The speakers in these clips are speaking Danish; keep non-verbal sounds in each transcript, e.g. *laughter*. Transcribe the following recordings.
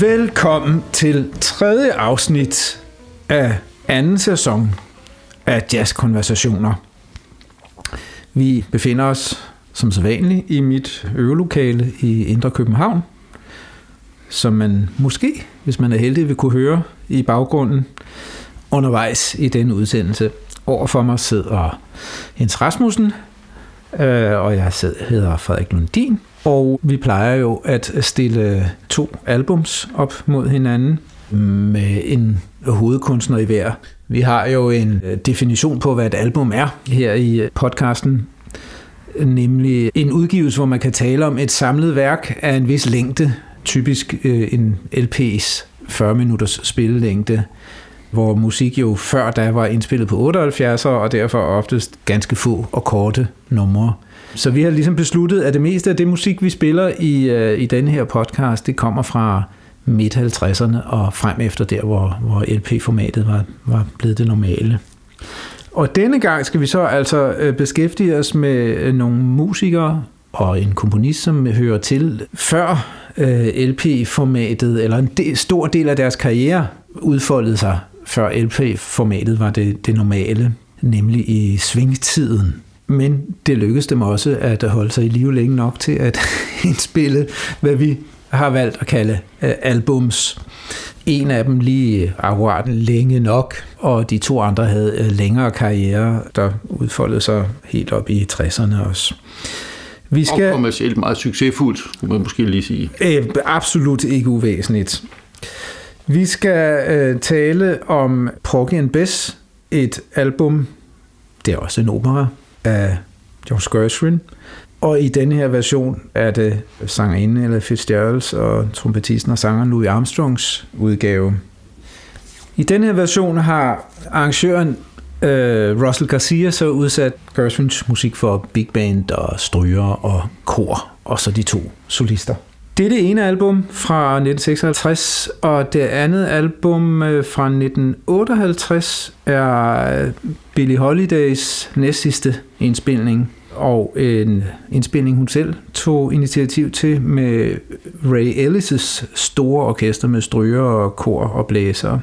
Velkommen til tredje afsnit af anden sæson af Jazzkonversationer. Vi befinder os som sædvanligt i mit øvelokale i Indre København, som man måske, hvis man er heldig, vil kunne høre i baggrunden undervejs i den udsendelse. Overfor mig sidder Jens Rasmussen, øh, og jeg hedder Frederik Lundin, og vi plejer jo at stille to albums op mod hinanden med en hovedkunstner i hver. Vi har jo en øh, definition på, hvad et album er her i øh, podcasten, nemlig en udgivelse, hvor man kan tale om et samlet værk af en vis længde, typisk øh, en LP's 40 minutters spillelængde, hvor musik jo før da var indspillet på 78'er, og derfor oftest ganske få og korte numre. Så vi har ligesom besluttet, at det meste af det musik, vi spiller i, øh, i denne her podcast, det kommer fra midt 50'erne og frem efter der, hvor, hvor LP-formatet var, var blevet det normale. Og denne gang skal vi så altså øh, beskæftige os med øh, nogle musikere og en komponist, som hører til før øh, LP-formatet, eller en del, stor del af deres karriere udfoldede sig, før LP-formatet var det, det normale, nemlig i svingtiden. Men det lykkedes dem også at holde sig i live længe nok til at *laughs* indspille, hvad vi har valgt at kalde uh, albums. En af dem lige akkurat længe nok, og de to andre havde uh, længere karriere, der udfoldede sig helt op i 60'erne også. Vi skal, og kommercielt meget succesfuldt, kunne man måske lige sige. Uh, absolut ikke uvæsentligt. Vi skal uh, tale om Porgy and Bess, et album, det er også en opera, af George Gershwin. Og i denne her version er det sangerinde eller Fitzgeralds og trompetisten og sangeren Louis Armstrongs udgave. I denne her version har arrangøren øh, Russell Garcia så udsat Gershwins musik for big band og stryger og kor, og så de to solister. Det er det ene album fra 1956, og det andet album øh, fra 1958 er øh, Billie Holidays næstsidste indspilning, og en indspilning, hun selv tog initiativ til med Ray Ellis' store orkester med stryger og kor og blæsere,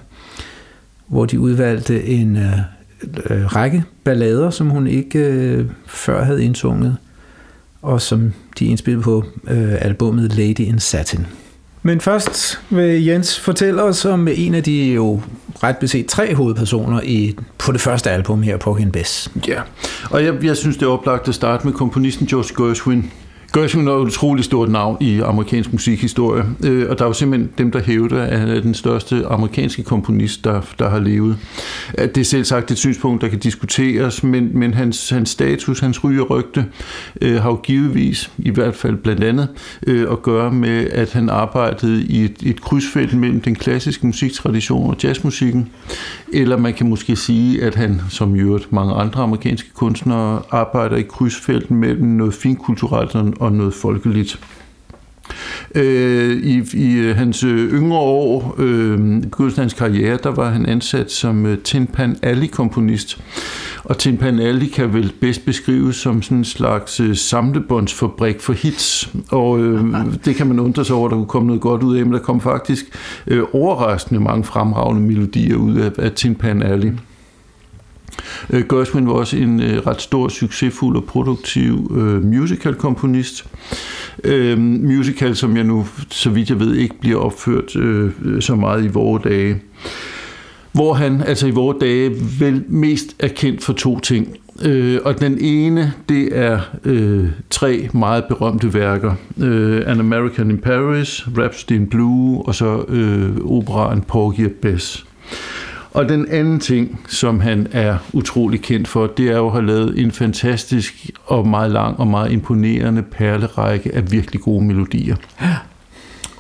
hvor de udvalgte en øh, øh, række ballader, som hun ikke øh, før havde indsunget og som de indspillede på øh, albumet Lady in Satin. Men først vil Jens fortælle os om en af de jo ret beset tre hovedpersoner i, på det første album her, på Bess. Ja, og jeg, jeg synes, det er oplagt at starte med komponisten George Gershwin, Gershwin er et utroligt stort navn i amerikansk musikhistorie, øh, og der er jo simpelthen dem, der hævder, at han er den største amerikanske komponist, der, der har levet. At Det er selv sagt et synspunkt, der kan diskuteres, men, men hans, hans status, hans ry og rygte, øh, har jo givetvis, i hvert fald blandt andet, øh, at gøre med, at han arbejdede i et, et krydsfelt mellem den klassiske musiktradition og jazzmusikken, eller man kan måske sige, at han, som jo mange andre amerikanske kunstnere, arbejder i krydsfelt mellem noget finkulturelt og noget folkeligt. Øh, I i øh, hans øh, yngre år, øh, begyndelsen af hans karriere, der var han ansat som øh, Tin Pan Alley-komponist. Og Tin Pan Alley kan vel bedst beskrives som sådan en slags øh, samlebåndsfabrik for hits. Og øh, *laughs* det kan man undre sig over, der kunne komme noget godt ud af, men der kom faktisk øh, overraskende mange fremragende melodier ud af, af Tin Pan Alley. Øh, Øh, Gershwin var også en øh, ret stor, succesfuld og produktiv øh, musical-komponist. Øh, musical, som jeg nu, så vidt jeg ved, ikke bliver opført øh, så meget i vore dage. Hvor han, altså i vore dage, vel mest er kendt for to ting. Øh, og den ene, det er øh, tre meget berømte værker. Øh, An American in Paris, Rhapsody in Blue, og så øh, operaen Porgy and Bess. Og den anden ting, som han er utrolig kendt for, det er jo at have lavet en fantastisk og meget lang og meget imponerende perlerække af virkelig gode melodier.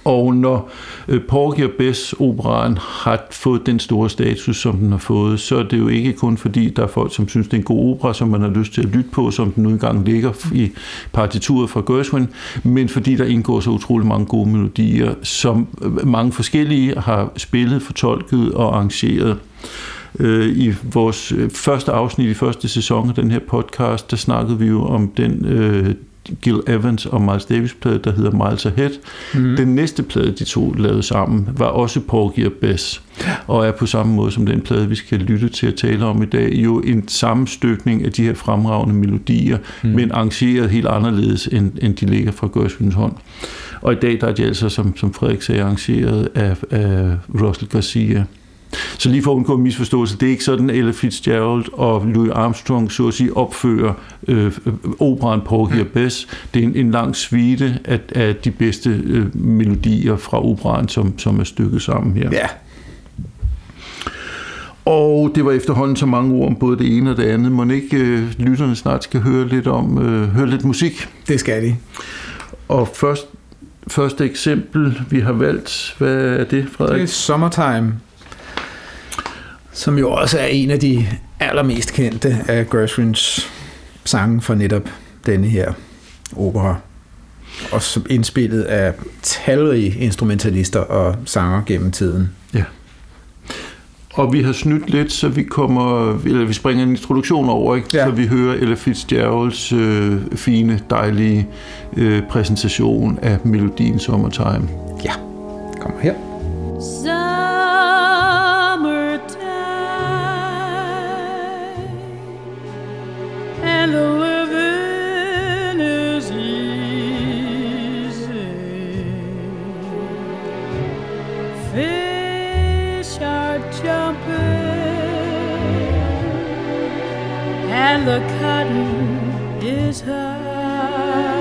Og når øh, Porgy og Bess operaen har fået den store status, som den har fået, så er det jo ikke kun fordi, der er folk, som synes, det er en god opera, som man har lyst til at lytte på, som den nu engang ligger i partituret fra Gershwin, men fordi der indgår så utrolig mange gode melodier, som øh, mange forskellige har spillet, fortolket og arrangeret. Øh, I vores øh, første afsnit i første sæson af den her podcast, der snakkede vi jo om den øh, Gil Evans og Miles Davis plade, der hedder Miles Ahead. Mm. Den næste plade, de to lavede sammen, var også Porgy og Bess, og er på samme måde som den plade, vi skal lytte til at tale om i dag, jo en sammenstykning af de her fremragende melodier, mm. men arrangeret helt anderledes, end, end de ligger fra Gershwins hånd. Og i dag der er de altså, som, som Frederik sagde, arrangeret af, af Russell Garcia. Så lige for at undgå misforståelse, det er ikke sådan, Ella Fitzgerald og Louis Armstrong, så at sige, opfører øh, operan Porgy og Bess. Det er en, en lang svite af, af de bedste øh, melodier fra operan, som, som er stykket sammen her. Ja. Og det var efterhånden så mange ord om både det ene og det andet. Må ikke øh, lytterne snart skal høre lidt om øh, høre lidt musik? Det skal de. Og først, første eksempel, vi har valgt, hvad er det, Frederik? Det er Summertime, som jo også er en af de allermest kendte af Gershwins sange for netop denne her opera. Og som indspillet af talrige instrumentalister og sanger gennem tiden. Ja. Og vi har snydt lidt, så vi kommer, eller vi springer en introduktion over, ikke? Ja. så vi hører Ella Fitzgeralds øh, fine, dejlige øh, præsentation af melodien Summertime. Ja, kommer her. Summertime and the cotton is high.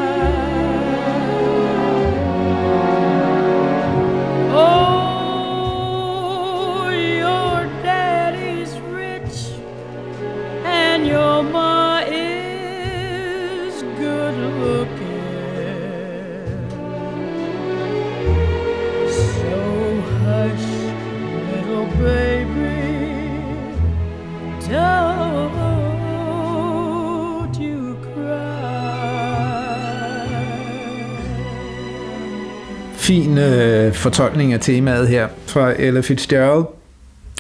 Fortolkning af temaet her fra Ella Fitzgerald.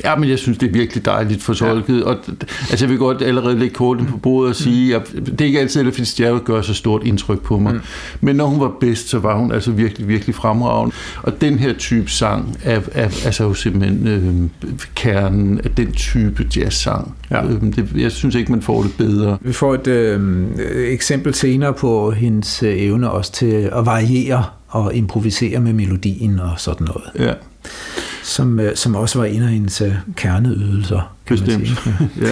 Ja, men jeg synes, det er virkelig dejligt fortolket. Ja. Og, altså, jeg vil godt allerede lægge korten på bordet og sige, at det er ikke altid, at Fitzgerald gør så stort indtryk på mig. Mm. Men når hun var bedst, så var hun altså virkelig, virkelig fremragende. Og den her type sang er, er altså jo simpelthen øh, kernen af den type jazz-sang. Ja. Øh, det, jeg synes ikke, man får det bedre. Vi får et øh, eksempel senere på hendes øh, evne også til at variere og improvisere med melodien og sådan noget, Ja, som, øh, som også var en af hendes øh, kerneydelser. kan man bestemt. sige. *laughs*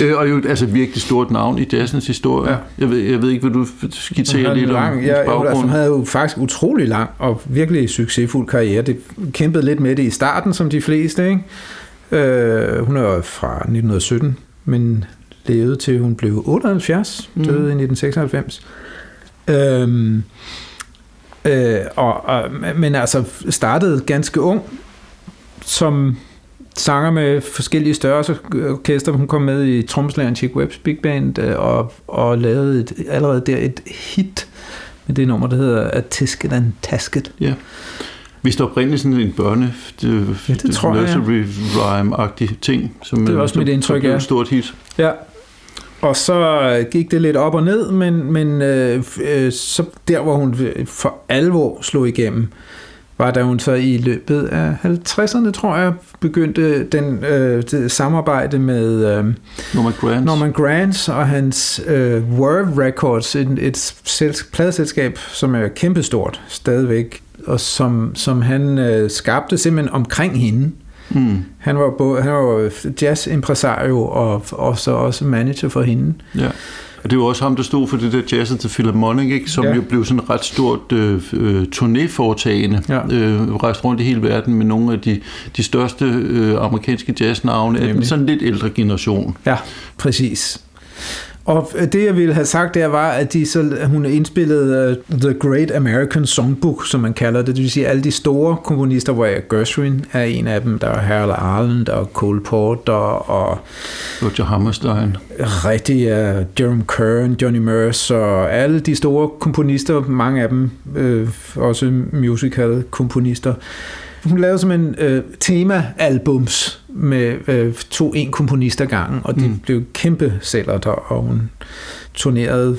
ja. Øh, og jo altså virkelig stort navn i jazzens historie. Ja. Jeg, ved, jeg ved ikke, hvad du skitserer lidt havde om lang, ja, altså, baggrund. hun havde jo faktisk utrolig lang og virkelig succesfuld karriere. Det kæmpede lidt med det i starten, som de fleste. Ikke? Øh, hun er jo fra 1917, men levede til hun blev 78, Mm. døde i 1996. Øhm, øh, og, og, men altså startede ganske ung som sanger med forskellige størrelser orkester. Hun kom med i trommeslageren Chick Webbs Big Band øh, og, og lavede et, allerede der et hit med det nummer, der hedder A Tisket and Tasket. Ja. Hvis der oprindeligt sådan en børne det, Ja, det tror jeg, ja. nursery rhyme-agtig ting, som Det er også mit indtryk, som blev ja. et stort hit. Ja. Og så gik det lidt op og ned, men, men øh, øh, så der, hvor hun for alvor slog igennem, var da hun så i løbet af 50'erne, tror jeg, begyndte den øh, det samarbejde med øh, Norman Granz. Norman Granz og hans øh, World Records, et, et sels- pladeselskab, som er kæmpestort stadigvæk, og som, som han øh, skabte simpelthen omkring hende. Mm. Han var, både, han var jazz impresario og, og så også manager for hende. Ja. Og det var også ham, der stod for det der Jazz at the Philharmonic, ikke? som Ja. jo blev sådan et ret stort øh, øh, turnéforetagende. Ja. Øh, rejste rundt i hele verden med nogle af de, de største øh, amerikanske jazznavne af den sådan lidt ældre generation. Ja, præcis. Og det, jeg ville have sagt, der var, at de så, hun indspillede uh, The Great American Songbook, som man kalder det. Det vil sige, alle de store komponister, hvor Gershwin er en af dem. Der er Harold Arlen, der er Cole Porter, og Roger Hammerstein. rigtig uh, Jerome Kern, Johnny Mercer, og alle de store komponister, mange af dem øh, også musical-komponister. Hun lavede simpelthen øh, tema-albums med øh, to en komponist ad gangen, og de mm. Mm. blev kæmpe sælger der, og hun turnerede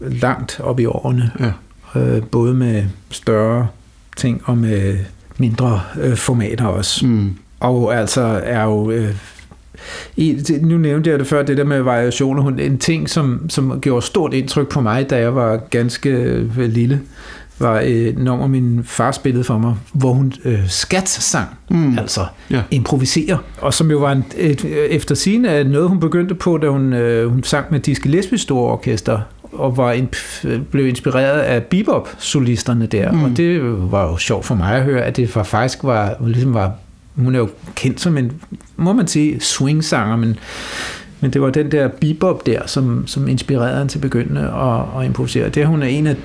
langt op i årene. Ja. Øh, både med større ting og med mindre øh, formater også. Mm. Og altså er jo... Øh, i, nu nævnte jeg det før, det der med variationer. Hun, en ting, som, som gjorde stort indtryk på mig, da jeg var ganske øh, lille, var et nummer, min far spillede for mig, hvor hun øh, skat sang, Mm. altså Ja. improvisere. Og som jo var en, et, efter sin af noget, hun begyndte på, da hun, øh, hun sang med Diske Lesbys store orkester, og var in, blev inspireret af bebop-solisterne der. Mm. Og det var jo sjovt for mig at høre, at det var faktisk var, ligesom var, hun er jo kendt som en, må man sige, swing-sanger, men, men det var den der bebop der, som, som inspirerede hende til at begynde at, at improvisere. Det er hun er en af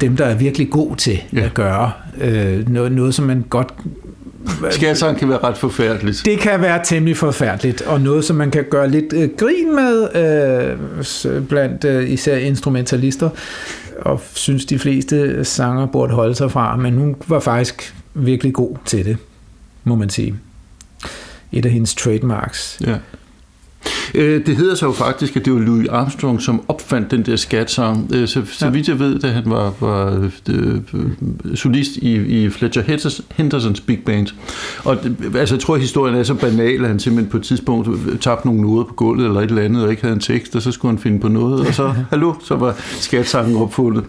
dem, der er virkelig god til Ja. at gøre. Øh, noget, noget, som man godt Skatsang kan være ret forfærdeligt. det kan være temmelig forfærdeligt, og noget, som man kan gøre lidt øh, grin med øh, blandt øh, især instrumentalister, og synes de fleste sanger burde holde sig fra, men hun var faktisk virkelig god til det, må man sige. Et af hendes trademarks. Ja. Øh, Det hedder så jo faktisk, at det var Louis Armstrong, som opfandt den der skatsang. Øh, Så, så Ja. vidt jeg ved, da han var, var øh, solist i, i Fletcher Henderson- Hendersons Big Band. Og altså, jeg tror, at historien er så banal, at han simpelthen på et tidspunkt tabte nogle noder på gulvet eller et eller andet, og ikke havde en tekst, og så skulle han finde på noget, og så, *laughs* hallo, så var skatsangen opfundet.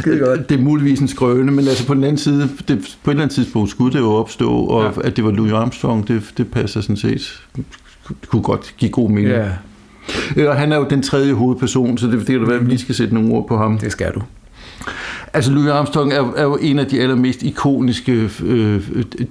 Skide godt. Det er muligvis en skrøne, men altså på den anden side, det, på et eller andet tidspunkt skulle det jo opstå, og Ja. at det var Louis Armstrong, det, det passer sådan set kunne godt give god mening. Ja, Øh, Og han er jo den tredje hovedperson, så det, det kan da være, at vi lige skal sætte nogle ord på ham. det skal du. Altså Louis Armstrong er, er jo en af de allermest ikoniske øh,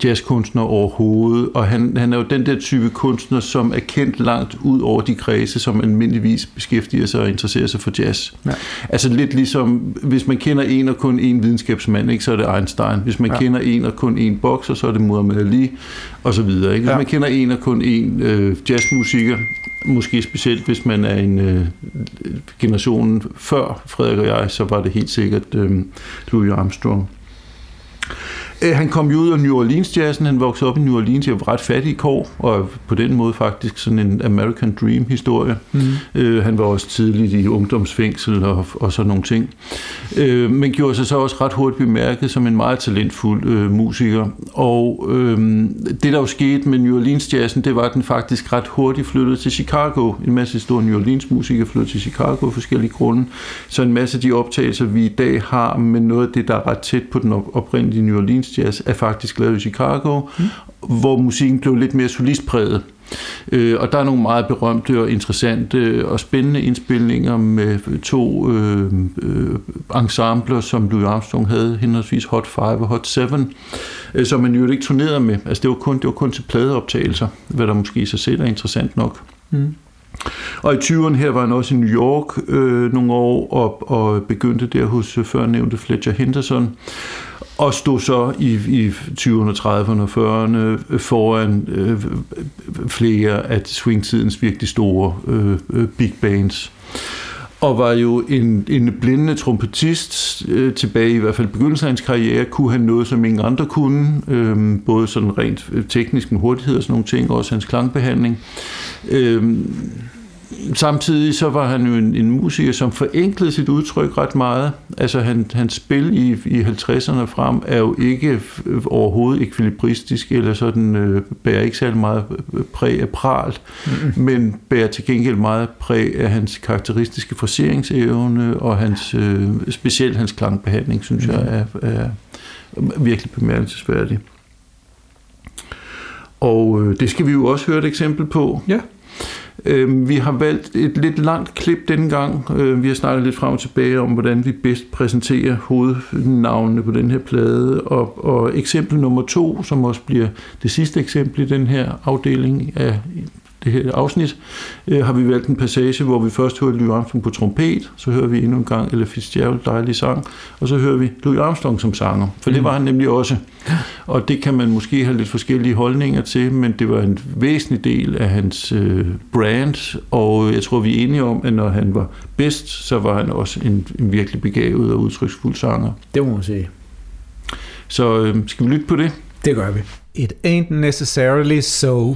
jazzkunstnere overhovedet, og han, han er jo den der type kunstner, som er kendt langt ud over de kredse, som almindeligvis beskæftiger sig og interesserer sig for jazz. Ja. Altså lidt ligesom, hvis man kender en og kun en videnskabsmand, ikke, så er det Einstein. Hvis man Ja. kender en og kun en bokser, så er det Muhammad Ali, og så videre. Ikke? Hvis ja. man kender en og kun en øh, jazzmusiker, måske specielt hvis man er en øh, generationen før Frederik og jeg, så var det helt sikkert øh, Louis Armstrong. Øh, Han kom jo ud af New Orleans jazzen, han voksede op i New Orleans, jeg var ret fattig i kår, og på den måde faktisk sådan en American Dream historie. Mm. Øh, han var også tidligt i ungdomsfængsel og, og sådan nogle ting. Øh, men gjorde sig så også ret hurtigt bemærket som en meget talentfuld øh, musiker. Og øh, det, der jo skete med New Orleans jazzen, det var, at den faktisk ret hurtigt flyttede til Chicago. En masse store New Orleans musikere flyttede til Chicago af forskellige grunde. Så en masse af de optagelser, vi i dag har med noget af det, der er ret tæt på den op- oprindelige New Orleans jazz, er faktisk lavet i Chicago, mm. hvor musikken blev lidt mere solistpræget. Øh, og der er nogle meget berømte og interessante og spændende indspilninger med to øh, øh, ensembler, som Louis Armstrong havde, henholdsvis Hot 5 og Hot 7, øh, som man jo ikke turnerede med. Altså det var kun, det var kun til pladeoptagelser, hvad der måske i sig selv er interessant nok. Mm. Og i 20'erne her var han også i New York øh, nogle år og, og begyndte der hos øh, før nævnte Fletcher Henderson og stod så i, i 20'erne, 30'erne og 40'erne øh, foran øh, flere af swingtidens virkelig store øh, øh big bands. Og var jo en, en blindende trompetist øh, tilbage i hvert fald begyndelsen af hans karriere, kunne han noget, som ingen andre kunne, øh, både sådan rent øh, teknisk med hurtighed og sådan nogle ting, og også hans klangbehandling. Øh, samtidig så var han jo en, en musiker, som forenklede sit udtryk ret meget. Altså han, hans spil i, i 50'erne frem er jo ikke overhovedet ekvilibristisk, eller sådan øh, bærer ikke særlig meget øh, præg af pral, mm-hmm. men bærer til gengæld meget præg af hans karakteristiske fraseringsevne, og hans, øh, specielt hans klangbehandling, synes mm-hmm. jeg, er, er virkelig bemærkelsesværdig. Og øh, det skal vi jo også høre et eksempel på. Ja. Øh, vi har valgt et lidt langt klip denne gang. Øh, vi har snakket lidt frem og tilbage om, hvordan vi bedst præsenterer hovednavnene på den her plade. Og, og eksempel nummer to, som også bliver det sidste eksempel i den her afdeling af det her afsnit, øh, har vi valgt en passage, hvor vi først hører Louis Armstrong på trompet, så hører vi endnu en gang Ella Fitzgerald dejlig sang, og så hører vi Louis Armstrong som sanger, for mm. det var han nemlig også. Og det kan man måske have lidt forskellige holdninger til, men det var en væsentlig del af hans øh, brand, og jeg tror, vi er enige om, at når han var bedst, så var han også en, en virkelig begavet og udtryksfuld sanger. Det må man sige. Så øh, skal vi lytte på det? Det gør vi. It ain't necessarily so.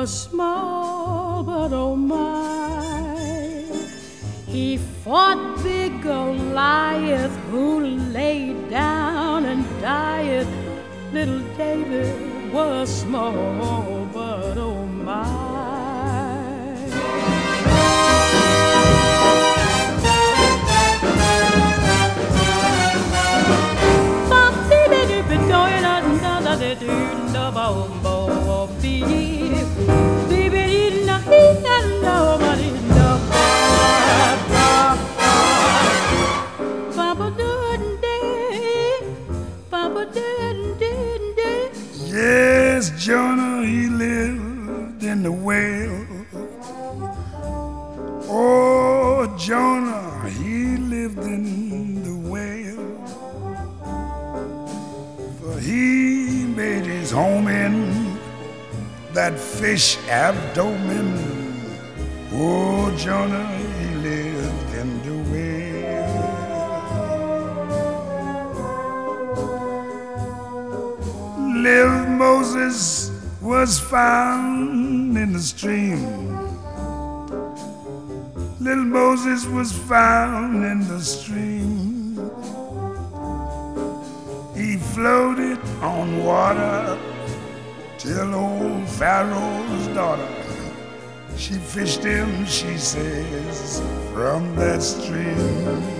Was small, but oh my. He fought big Goliath, who lay down and died. Little David was small, the whale. Oh, Jonah, he lived in the whale. For he made his home in that fish abdomen. Oh, Jonah, he lived in the whale. Little Moses was found in the stream. Little Moses was found in the stream. He floated on water till old Pharaoh's daughter. She fished him, she says, from that stream.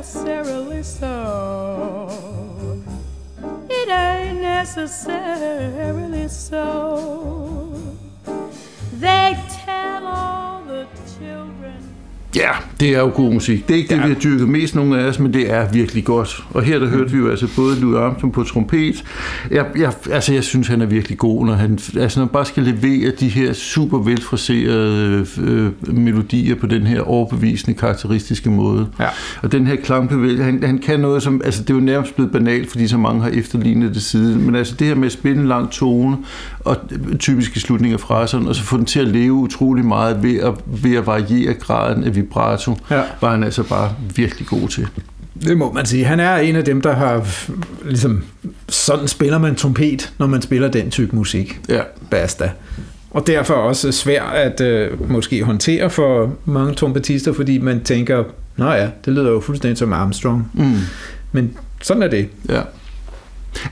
Necessarily so. It ain't necessarily so. They tell all. Ja, det er jo god musik. Det er ikke det, Ja. vi har dyrket mest nogle af os, men det er virkelig godt. Og her der hørte vi jo altså både Louis Armstrong på trompet. Jeg, jeg, altså, jeg synes, han er virkelig god, når han, altså, når han bare skal levere de her super velfraserede øh, melodier på den her overbevisende, karakteristiske måde. Ja. Og den her klangbevægelse, han, han kan noget, som, altså det er jo nærmest blevet banalt, fordi så mange har efterlignet det siden, men altså det her med at spille en lang tone, og typiske slutninger af fraserne, og så få den til at leve utrolig meget ved at, ved at variere graden af vibrato, Ja. var han altså bare virkelig god til. Det må man sige. Han er en af dem, der har ligesom, sådan spiller man trompet, når man spiller den type musik. Ja, Basta. Og derfor også svær at øh, måske håndtere for mange trompetister, fordi man tænker, nå ja, det lyder jo fuldstændig som Armstrong. mm, Men sådan er det. ja.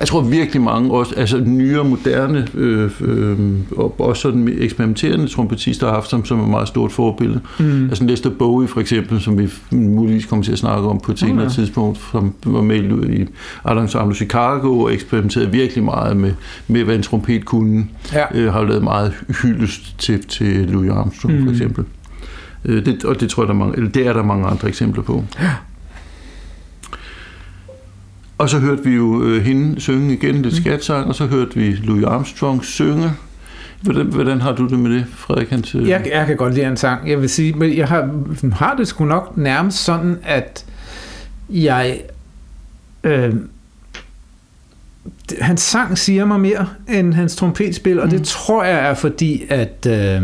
Jeg tror virkelig mange, også, altså nyere, moderne, øh, øh, og også sådan eksperimenterende trompetister har haft som, som et meget stort forbillede. Mm. Altså Lester Bowie for eksempel, som vi muligvis kommer til at snakke om på et senere ja. tidspunkt, som var med i i Art Ensemble Chicago og eksperimenterede virkelig meget med, med hvad en trompet kunne. Ja. Øh, har lavet meget hyldest til, til Louis Armstrong mm. for Mm. eksempel. Øh, det, og det tror jeg, der er mange, eller det er der mange andre eksempler på. Og så hørte vi jo øh, hende synge igen lidt Mm. skatsang, og så hørte vi Louis Armstrong synge. Hvordan, hvordan har du det med det, Frederik? Hans, øh, Jeg, jeg kan godt lide en sang. Jeg vil sige, men jeg har, har det sgu nok nærmest sådan, at jeg... Øh, hans sang siger mig mere end hans trompetspil, og det Mm. tror jeg er fordi, at øh,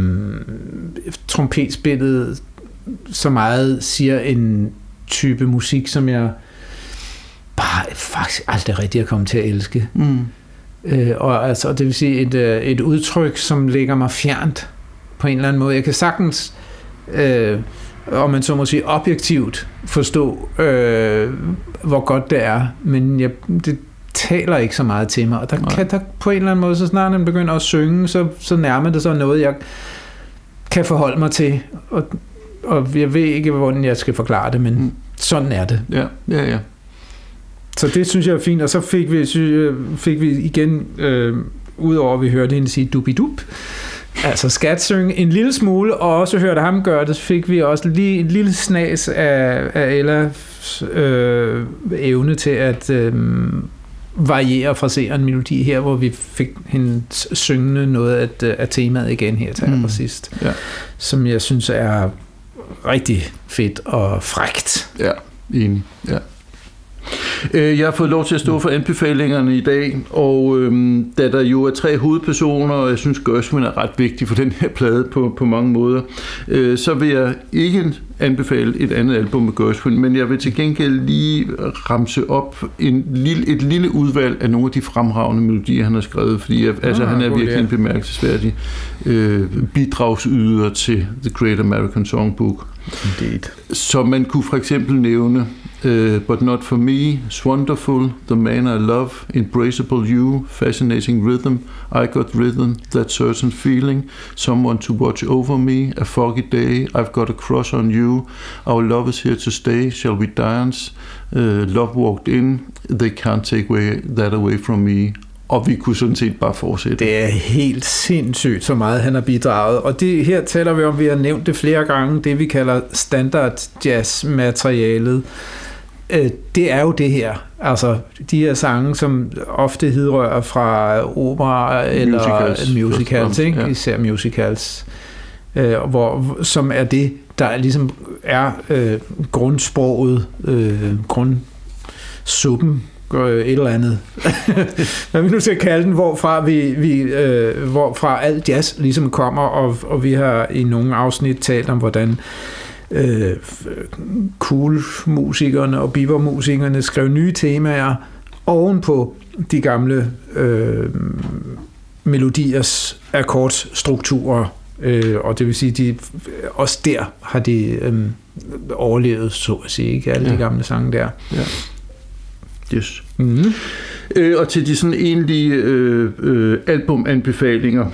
trompetspillet så meget siger en type musik, som jeg bare faktisk aldrig rigtig er kommet til at elske. Mm. Øh, og altså, det vil sige et, øh, et udtryk, som ligger mig fjernt på en eller anden måde. Jeg kan sagtens, øh, om man så må sige, objektivt forstå, øh, hvor godt det er, men jeg, det taler ikke så meget til mig. Og der Nej. kan der på en eller anden måde, så snart han begynder at synge, så, så nærmer det sig noget, jeg kan forholde mig til. Og, og jeg ved ikke, hvordan jeg skal forklare det, men mm. sådan er det. Ja, ja, ja. Så det synes jeg er fint, og så fik vi, sy- fik vi igen, øh, udover at vi hørte hende sige dubidup, altså skat synge en lille smule, og også hørte ham gøre det, fik vi også lige en lille snas af, af Ellas øh, evne til at øh, variere fra en melodi her, hvor vi fik hende syngende noget af, af temaet igen her til mm. sidst, Ja. som jeg synes er rigtig fedt og frægt. Ja, enig. Ja. Øh, Jeg har fået lov til at stå for anbefalingerne i dag, og øhm, da der jo er tre hovedpersoner, og jeg synes Gershwin er ret vigtig for *laughs* den her plade på, på mange måder, øh, så vil jeg ikke anbefale et andet album med Gershwin, men jeg vil til gengæld lige ramse op en lille, et lille udvalg af nogle af de fremragende melodier, han har skrevet, fordi jeg, altså, Ah, han er virkelig idé. en bemærkelsesværdig øh, bidragsyder til The Great American Songbook. Indeed. Så man kunne for eksempel nævne uh, But Not For Me, Wonderful, The Man I Love, Embraceable You, Fascinating Rhythm, I Got Rhythm, That Certain Feeling, Someone To Watch Over Me, A Foggy Day, I've Got A Crush On You, Our Love Is Here To Stay, Shall We Dance, uh, Love Walked In, They Can't Take away, That Away From Me, og vi kunne sådan set bare fortsætte. Det er helt sindssygt, så meget han har bidraget. Og det, her taler vi om, vi har nævnt det flere gange, det vi kalder standard jazz-materialet. Øh, Det er jo det her. Altså, de her sange, som ofte hidrører fra opera eller Musicals, musicals, ikke? ja. især musicals, øh, hvor, som er det, der ligesom er øh, grundsproget, øh, grundsuppen, øh, et eller andet. *laughs* Hvad vi nu skal kalde den, hvorfra, vi, vi, øh, hvorfra alt jazz ligesom kommer, og, og vi har i nogle afsnit talt om, hvordan øh, cool-musikerne og bebop-musikerne skrev nye temaer oven på de gamle øh, melodiers akkordstrukturer, øh, og det vil sige, de også der har de øh, overlevet, så at sige, ikke alle ja. Ja. de gamle sange der. Yes. Mm. Øh, og til de sådan egentlige øh, øh, albumanbefalinger.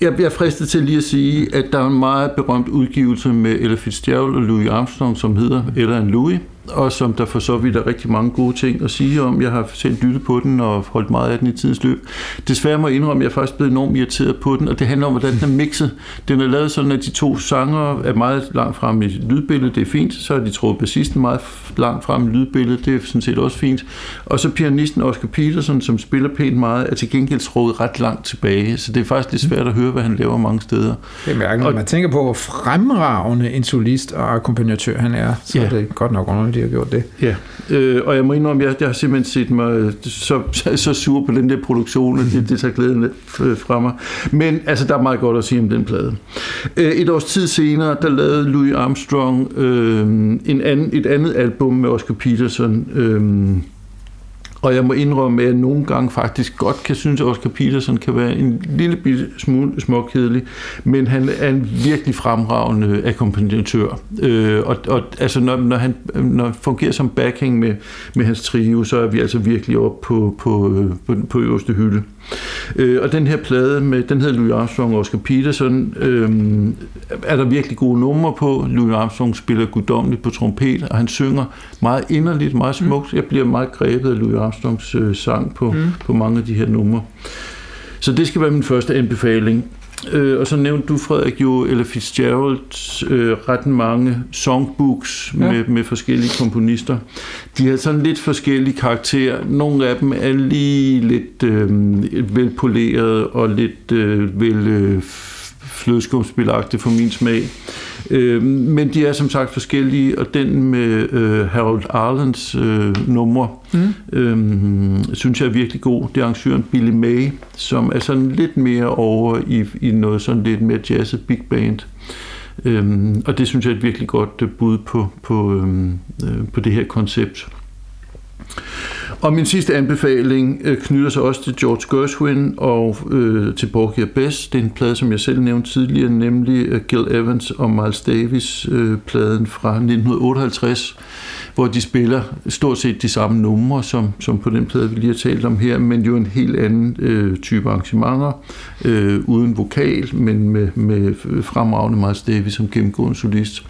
Jeg bliver fristet til lige at sige, at der er en meget berømt udgivelse med Ella Fitzgerald og Louis Armstrong, som hedder Ella and Louis, og som der for så vidt er rigtig mange gode ting at sige om. Jeg har selv lyttet på den og holdt meget af den i tidens løb. Desværre må jeg indrømme, at jeg er faktisk blevet enormt irriteret på den, og det handler om, hvordan den er mixet. Den er lavet sådan, at de to sanger er meget langt frem i lydbilledet, det er fint. Så har de troet bassisten meget langt frem i lydbilledet, det er sådan set også fint. Og så pianisten Oscar Peterson, som spiller pænt meget, er til gengæld troet ret langt tilbage, så det er faktisk lidt svært at høre, hvad han laver mange steder. Det er mærkeligt. Og- man tænker på, hvor fremragende en solist og akkompagnatør han er, så Ja. er det godt nok underligt, de har gjort det. Ja, øh, og jeg må indrømme, at jeg, jeg har simpelthen set mig øh, så, så, så sur på den der produktion, at det, det tager glæden lidt øh, fra mig. Men altså, der er meget godt at sige om den plade. Øh, et års tid senere, der lavede Louis Armstrong øh, en anden, et andet album med Oscar Peterson, øh, og jeg må indrømme, at jeg nogle gange faktisk godt kan synes, at Oscar Peterson kan være en lille bitte smule småkedelig, men han er en virkelig fremragende akkompagnatør. Øh, og, og altså, når, når, han, når han fungerer som backing med, med hans trio, så er vi altså virkelig oppe på, på, øh, på, på øverste hylde. Øh, og den her plade, med, den hedder Louis Armstrong og Oscar Peterson, øh, er der virkelig gode numre på. Louis Armstrong spiller guddommeligt på trompet, og han synger meget inderligt, meget smukt. Jeg bliver meget grebet af Louis Armstrongs øh, sang på, mm. på mange af de her numre. Så det skal være min første anbefaling. Øh, og så nævnte du, Frederik, jo Ella Fitzgerald øh, ret mange songbooks Ja. med, med forskellige komponister. De har sådan lidt forskellige karakterer. Nogle af dem er lige lidt øh, velpoleret og lidt øh, vel øh, flødeskumspilagtige for min smag. Øh, men de er som sagt forskellige, og den med øh, Harold Arlen's øh, numre, Mm. øhm, synes jeg er virkelig god. Det er arrangøren Billy May, som er sådan lidt mere over i, i noget sådan lidt mere jazzet big band. Øhm, og det synes jeg er et virkelig godt øh, bud på, på, øhm, øh, på det her koncept. Og min sidste anbefaling øh, knytter sig også til George Gershwin og øh, til Borgia Bess. Det er en plade, som jeg selv nævnte tidligere, nemlig øh, Gil Evans og Miles Davis øh, pladen fra 1958, hvor de spiller stort set de samme numre, som, som på den plade, vi lige har talt om her, men jo en helt anden øh, type arrangementer, øh, uden vokal, men med, med fremragende Miles Davis som gennemgående solist.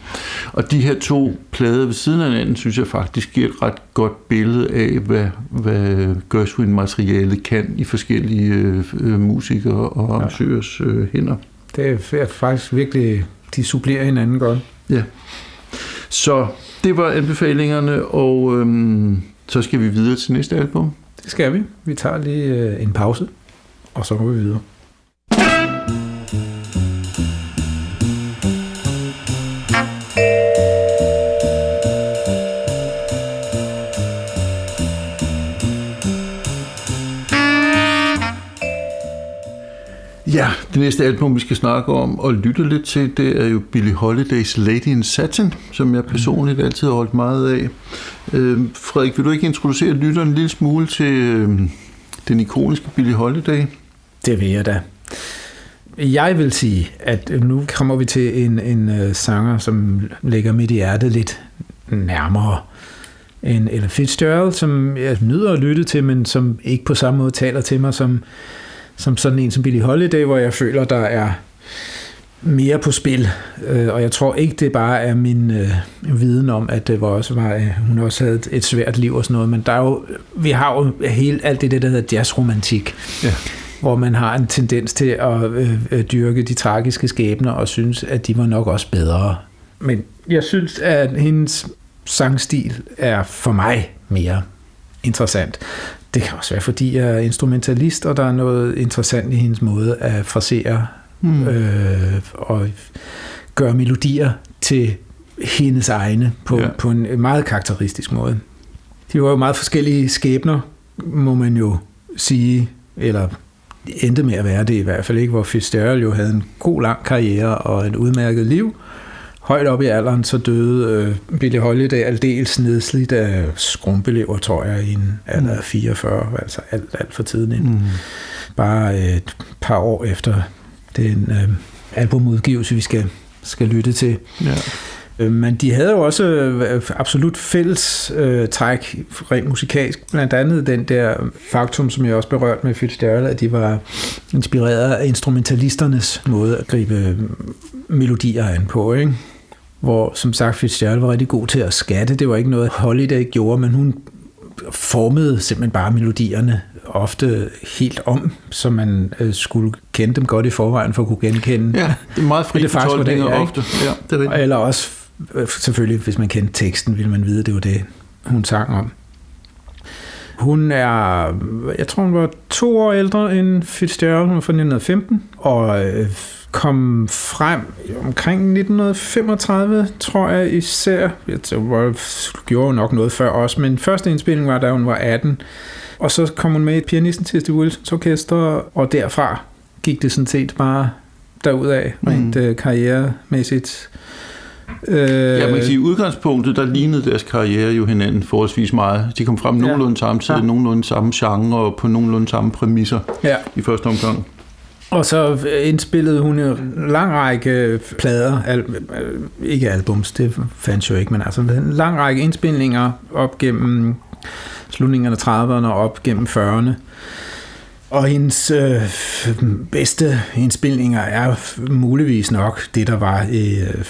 Og de her to plader ved siden af hinanden, synes jeg faktisk giver et ret godt billede af, hvad, hvad Gershwin-materialet kan i forskellige øh, musikere og arrangørers øh, hænder. Det er faktisk virkelig, de supplerer hinanden godt. Ja. Så det var anbefalingerne, og øhm, så skal vi videre til næste album. Det skal vi. Vi tager lige øh, en pause, og så går vi videre. Ja, det næste album, vi skal snakke om og lytte lidt til, det er jo Billie Holidays Lady in Satin, som jeg personligt altid har holdt meget af. Øh, Frederik, vil du ikke introducere lytteren en lille smule til øh, den ikoniske Billie Holiday? Det vil jeg da. Jeg vil sige, at nu kommer vi til en, en uh, sanger, som ligger mit hjerte lidt nærmere end Ella Fitzgerald, som jeg nyder at lytte til, men som ikke på samme måde taler til mig som som sådan en som Billie Holiday, hvor jeg føler, der er mere på spil. Øh, og jeg tror ikke, det bare er min øh, viden om, at det var også var, øh, hun også havde et, svært liv og sådan noget, men der er jo, vi har jo hele, alt det, der hedder jazzromantik. Ja hvor man har en tendens til at øh, øh, dyrke de tragiske skæbner og synes, at de var nok også bedre. Men jeg synes, at hendes sangstil er for mig mere interessant. Det kan også være, fordi jeg er instrumentalist, og der er noget interessant i hendes måde at frasere mm. øh, og gøre melodier til hendes egne på, ja. på en meget karakteristisk måde. De var jo meget forskellige skæbner, må man jo sige, eller endte med at være det i hvert fald ikke, hvor Fitzgerald jo havde en god lang karriere og et udmærket liv, højt op i alderen, så døde øh, Billie Holiday aldeles nedslidt af skrumpelever, tror jeg, i en alder af 44, altså alt, alt for tiden. Mm. Bare øh, et par år efter den øh, albumudgivelse, vi skal, skal lytte til. Ja. Øh, men de havde jo også øh, absolut fælles øh, træk rent musikalsk. Blandt andet den der faktum, som jeg også berørte med Fitzgerald, at de var inspireret af instrumentalisternes måde at gribe melodier an på. Ikke? Hvor som sagt Fitzgerald var rigtig god til at skatte. Det var ikke noget, Holiday gjorde, men hun formede simpelthen bare melodierne ofte helt om, så man øh, skulle kende dem godt i forvejen for at kunne genkende. Ja, det er meget fri det fortolkninger det, ofte. Ja, det er rigtigt. Eller også, øh, selvfølgelig, hvis man kendte teksten, ville man vide, at det var det, hun sang om. Hun er, jeg tror hun var to år ældre end Fitzgerald, hun var fra 1915, og øh, kom frem omkring 1935, tror jeg især. Jeg gjorde jo nok noget før også, men første indspilning var, da hun var 18. Og så kom hun med i pianisten til Steve Wilsons orkester, og derfra gik det sådan set bare derudad, rent mm. karrieremæssigt. Øh, ja, man kan sige, i udgangspunktet, der lignede deres karriere jo hinanden forholdsvis meget. De kom frem nogenlunde ja. samtidig, ja. nogenlunde samme genre og på nogenlunde samme præmisser ja. i første omgang. Og så indspillede hun en lang række plader, al, ikke albums, det fandt jo ikke, men altså en lang række indspilninger op gennem slutningen af 30'erne og op gennem 40'erne. Og hendes øh, bedste indspilninger er muligvis nok det, der var i øh,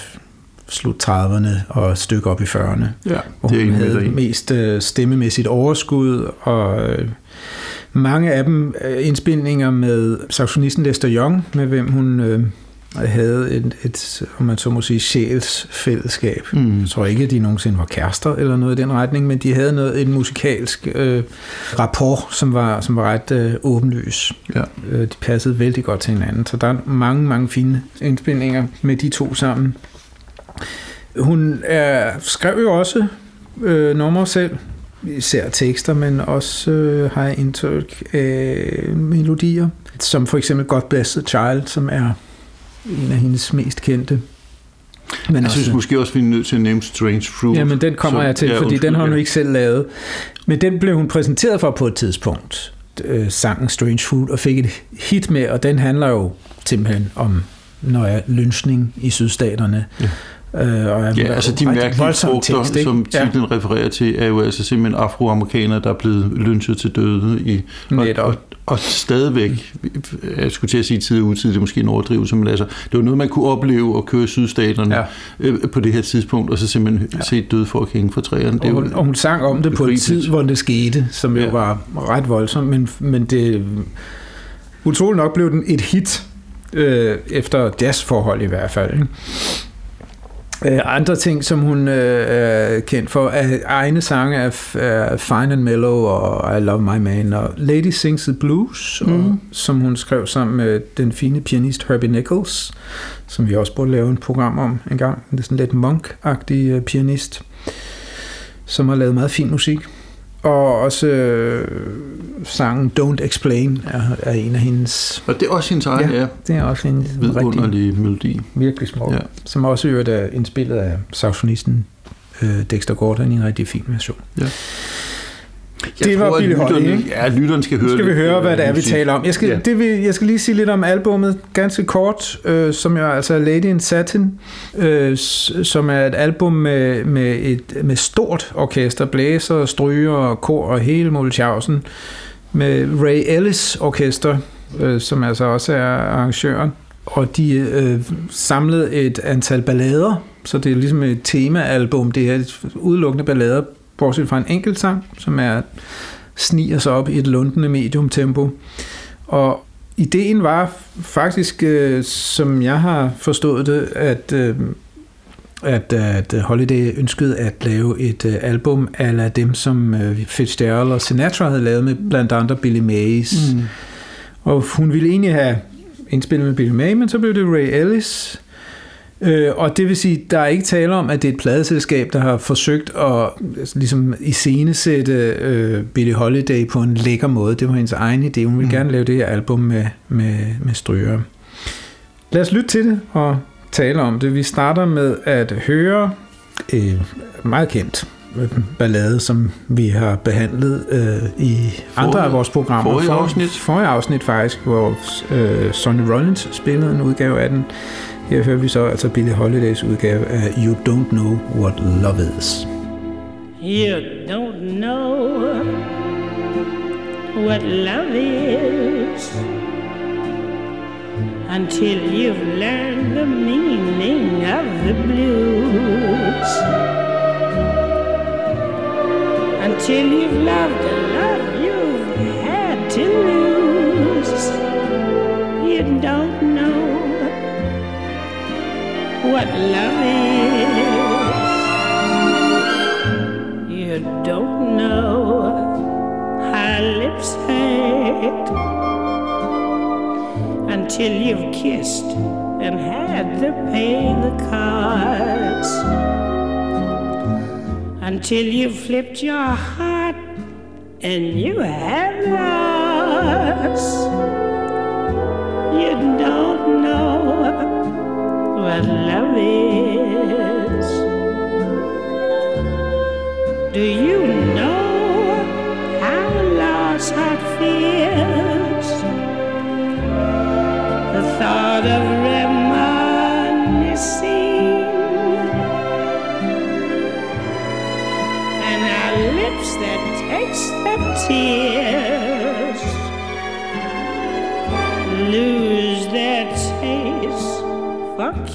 slut 30'erne og et stykke op i 40'erne. Ja, hvor det hun havde mest øh, stemmemæssigt overskud og... Øh, mange af dem er indspilninger med saxonisten Lester Young, med hvem hun øh, havde et, et, om man så må sige, sjælsfællesskab. Mm. Jeg tror ikke, at de nogensinde var kærester eller noget i den retning, men de havde noget, et musikalsk øh, rapport, som var, som var ret øh, åbenlys. Ja. Øh, de passede vældig godt til hinanden, så der er mange, mange fine indspilninger med de to sammen. Hun er, skrev jo også øh, numre selv, især tekster, men også øh, har jeg indtryk af melodier, som for eksempel God Bless the Child, som er en af hendes mest kendte. Men jeg også, synes måske også, vi er nødt til at nævne Strange Fruit. Ja, men den kommer som, jeg til, ja, fordi undskyld, den har hun ja. ikke selv lavet. Men den blev hun præsenteret for på et tidspunkt, øh, sangen Strange Fruit, og fik et hit med, og den handler jo simpelthen om når jeg lynchning i sydstaterne. Ja Øh, og Ja, altså de mærkelige frugter, tekst, ikke? som titlen ja. refererer til, er jo altså simpelthen afroamerikanere, der er blevet lynchet til døde i, og, Netop. og, og stadigvæk, jeg skulle til at sige tid og utid, det er måske en overdrivelse, men altså, det var noget, man kunne opleve at køre i sydstaterne Ja. øh, på det her tidspunkt, og så simpelthen ja. se døde folk hænge fra træerne. Det Og hun, jo, og hun sang om det på en tid, hvor det skete, som jo Ja. var ret voldsomt, men, men det utroligt nok blev den et hit, øh, efter jazzforhold i hvert fald. Ikke? Øh, andre ting, som hun øh, er kendt for, er egne sange af er Fine and Mellow og I Love My Man og Lady Sings the Blues, mm. og, som hun skrev sammen med den fine pianist Herbie Nichols, som vi også burde lave en program om en gang. Det er sådan lidt monk-agtig øh, pianist, som har lavet meget fin musik. Og også øh, sangen Don't Explain er, er en af hendes... og det er også hendes egen, ja, ja Det er også en vidunderlig melodi. virkelig smuk, ja. Ja. som også øvrigt er indspillet af saxofonisten øh, Dexter Gordon i en rigtig fin version. Jeg Det var tror, at Billie Holiday, lytterne- ikke? Ja, lytteren skal Nu høre skal vi høre, hvad det er, vi taler om. Jeg skal, ja. Det vil, jeg skal lige sige lidt om albummet, ganske kort, øh, som jo altså er Lady in Satin, øh, som er et album med, med et med stort orkester, blæser, stryger kor og hele Molchausen, med Ray Ellis Orkester, øh, som altså også er arrangøren. Og de øh, samlede et antal ballader, så det er ligesom et temaalbum. Det er udelukkende ballader, bortset fra en enkelt sang, som er sniger sig op i et lundende mediumtempo. Og ideen var faktisk, øh, som jeg har forstået det, at, øh, at, at Holiday ønskede at lave et øh, album af dem, som øh, Fitzgerald og Sinatra havde lavet med blandt andre Billy Mays. Mm. Og hun ville egentlig have indspillet med Billy May, men så blev det Ray Ellis. Øh, og det vil sige, der er ikke tale om, at det er et pladeselskab, der har forsøgt at altså, ligesom iscenesætte øh, Billie Holiday på en lækker måde. Det var hendes egen idé. Hun ville mm. gerne lave det her album med, med, med stryger. Lad os lytte til det og tale om det. Vi starter med at høre øh, meget kendt øh, ballade, som vi har behandlet øh, i andre Forrige- af vores programmer. forrige For- afsnit. Forrige afsnit faktisk, hvor øh, Sonny Rollins spillede en udgave af den. Her hører vi så altså Billie Holidays udgave af You Don't Know What Love Is. You don't know what love is until you've learned the meaning of the blues. Until you've loved a love you've had to lose. You don't what love is. You don't know how lips hurt until you've kissed and had to pay the cards. Until you've flipped your heart and you have lost. You don't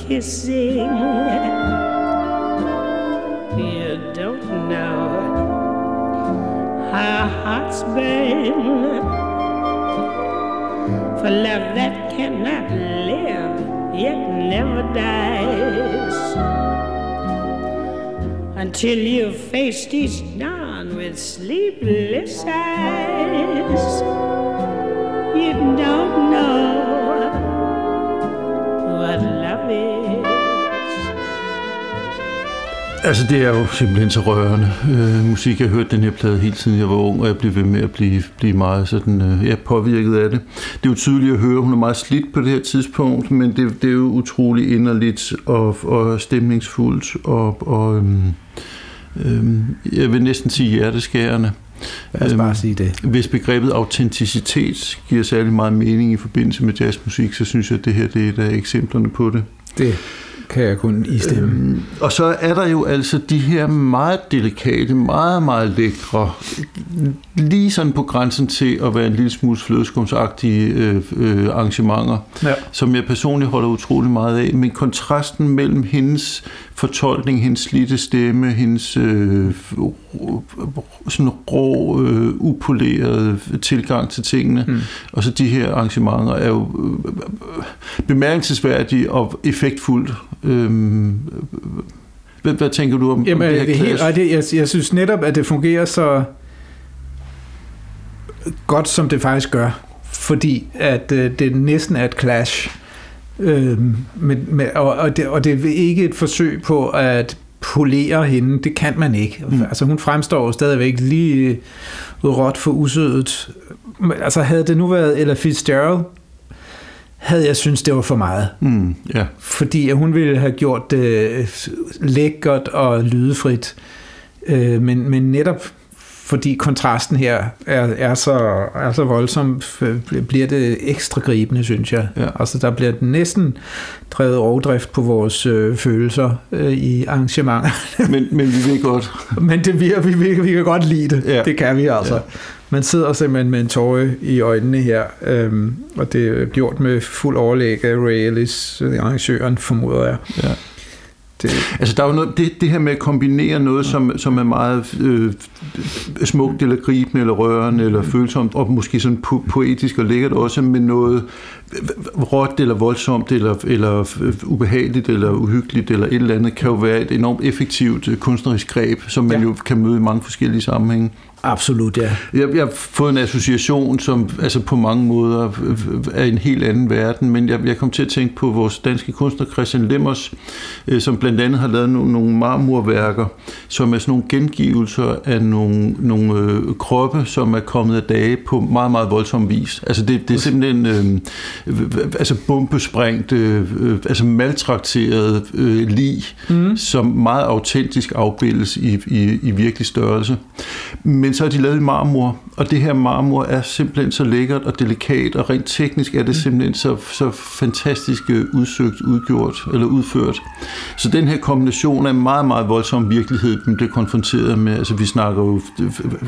kissing. You don't know how hearts burn for love that cannot live yet never dies until you've faced each dawn with sleepless eyes. You don't know Altså, det er jo simpelthen så rørende øh, musik. Jeg har hørt den her plade hele tiden, jeg var ung, og jeg blev ved med at blive, blive meget sådan, øh, ja, påvirket af det. Det er jo tydeligt at høre, hun er meget slidt på det her tidspunkt, men det, det er jo utrolig inderligt og, og stemningsfuldt, og, og øhm, øhm, jeg vil næsten sige hjerteskærende. Lad os Øhm, bare sige det. Hvis begrebet autenticitet giver særlig meget mening i forbindelse med jazzmusik, så synes jeg, at det her det er et af eksemplerne på det. Det kan jeg kun istemme. Øhm, og så er der jo altså de her meget delikate, meget, meget lækre, lige sådan på grænsen til at være en lille smule flødeskumsagtige øh, øh, arrangementer, ja. som jeg personligt holder utrolig meget af. Men kontrasten mellem hendes fortolkning, hendes slidte stemme, hendes øh, sådan rå, øh, upolerede tilgang til tingene, mm. og så de her arrangementer er jo øh, bemærkelsesværdige og effektfuldt. Øh, hvad, hvad tænker du om, Jamen, om det her det helt, det, jeg, jeg synes netop, at det fungerer så godt, som det faktisk gør. Fordi at øh, det næsten er et clash. Øh, med, med, og, og, det, og det er ikke et forsøg på at polere hende. Det kan man ikke. Mm. Altså hun fremstår jo stadigvæk lige råt for usødet. Altså havde det nu været Ella Fitzgerald, havde jeg synes det var for meget. Mm, yeah. Fordi hun ville have gjort det lækkert og lydefrit. Øh, men, men netop fordi kontrasten her er, er, så, er så voldsom, bliver det ekstra gribende, synes jeg. Ja. Altså, der bliver næsten drevet overdrift på vores øh, følelser øh, i arrangementer. men, men vi vil godt. *laughs* men det, vi, vi, vi, vi kan godt lide det. Ja. Det kan vi altså. Man sidder simpelthen med en tåre i øjnene her, øhm, og det er gjort med fuld overlæg af Ray Ellis, arrangøren, formoder jeg. Ja. Det. Altså der er jo noget, det, det her med at kombinere noget, som, som er meget øh, smukt eller gribende eller rørende eller følsomt, og måske sådan po- poetisk og lækkert også, med noget råt eller voldsomt eller, eller ubehageligt eller uhyggeligt eller et eller andet, kan jo være et enormt effektivt øh, kunstnerisk greb, som man ja. jo kan møde i mange forskellige sammenhænge. Absolut, ja. Jeg, jeg har fået en association, som altså på mange måder er en helt anden verden, men jeg, jeg kom til at tænke på vores danske kunstner Christian Lemmers, øh, som blandt andet har lavet nogle, nogle marmorværker, som er sådan nogle gengivelser af nogle, nogle øh, kroppe, som er kommet af dage på meget, meget voldsom vis. Altså det, det er simpelthen øh, altså bombesprængt, øh, øh, altså maltrakteret øh, lig, mm. som meget autentisk afbildes i, i, i virkelig størrelse. Men så er de lavet i marmor, og det her marmor er simpelthen så lækkert og delikat, og rent teknisk er det simpelthen så, så fantastisk udsøgt, udgjort eller udført. Så den her kombination af meget, meget voldsom virkelighed, man bliver konfronteret med, altså vi snakker jo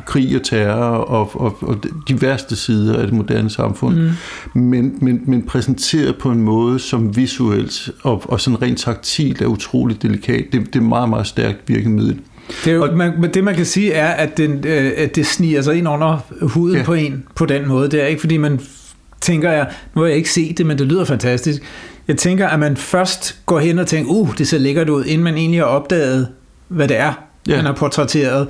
krig og terror og, og, og de værste sider af det moderne samfund, mm. men, men, men præsenteret på en måde, som visuelt og, og sådan rent taktilt er utroligt delikat. Det, det er meget, meget stærkt virkemiddel. Det, er jo, og, man, det man kan sige er, at, den, øh, at det sniger sig ind under huden ja. på en på den måde. Det er ikke fordi man tænker, jeg, nu har jeg ikke set det, men det lyder fantastisk. Jeg tænker, at man først går hen og tænker, uh, det ser lækkert ud, inden man egentlig har opdaget, hvad det er, ja. man har portrætteret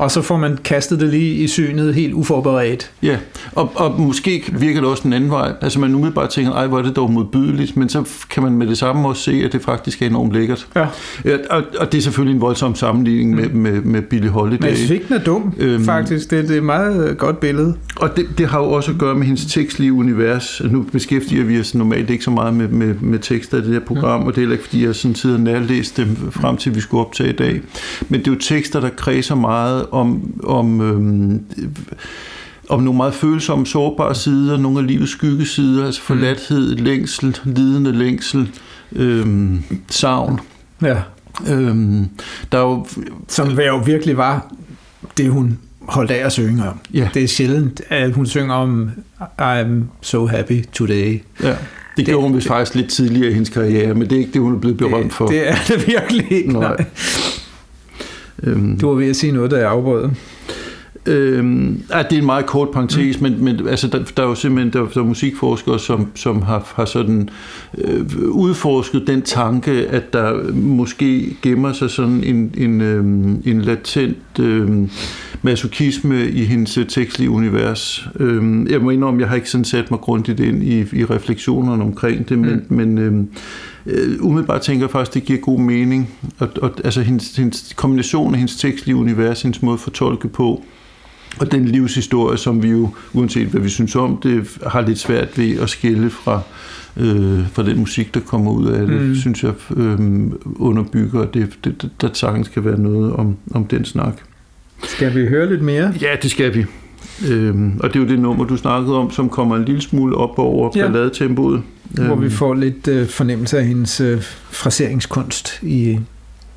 og så får man kastet det lige i synet helt uforberedt. Ja, og, og måske virker det også en anden vej. Altså man umiddelbart tænker, ej hvor er det dog modbydeligt, men så kan man med det samme også se, at det faktisk er enormt lækkert. Ja. ja og, og det er selvfølgelig en voldsom sammenligning med, mm. med, med Billie Holiday. Men jeg synes ikke, den er dum, øhm, faktisk. Det, det er et meget godt billede. Og det, det har jo også at gøre med hendes tekstlige univers. Nu beskæftiger vi os normalt ikke så meget med, med, med tekster i det her program, ja. og det er heller ikke, fordi jeg sådan sidder og nærlæst dem frem til, vi skulle optage i dag. Men det er jo tekster, der kredser meget om, om, øhm, om nogle meget følsomme, sårbare sider, nogle af livets skyggesider, altså forladthed, længsel, lidende længsel, øhm, savn. Ja. Øhm, der er jo, Som jo virkelig var det, hun holdt af at synge om. Ja. Det er sjældent, at hun synger om I'm so happy today. Ja. Det gjorde hun vist faktisk lidt tidligere i hendes karriere, men det er ikke det, hun er blevet berømt for. Det er det virkelig ikke, nej. nej. Øhm, du var ved at sige noget, der er afbrød. Øhm, ja, det er en meget kort parentes, mm. men, men altså, der, der er jo simpelthen der, der er musikforskere, som, som har, har sådan øh, udforsket den tanke, at der måske gemmer sig sådan en, en, øh, en latent øh, masokisme i hendes tekstlige univers. Øh, jeg må indrømme, jeg har ikke sådan sat mig grundigt ind i, i refleksionerne omkring det, men, mm. men øh, øh, umiddelbart tænker jeg faktisk, det giver god mening. Og, og, altså hendes, hendes kombination af hendes tekstlige univers, hendes måde at fortolke på, og den livshistorie, som vi jo, uanset hvad vi synes om, det har lidt svært ved at skille fra, øh, fra den musik, der kommer ud af det, mm. synes jeg øh, underbygger, at det, det, der sagtens kan være noget om, om den snak. Skal vi høre lidt mere? Ja, det skal vi. Øhm, og det er jo det nummer, du snakkede om, som kommer en lille smule op over ja. balladetempoet. Hvor vi Øhm, får lidt øh, fornemmelse af hendes øh, fraseringskunst i,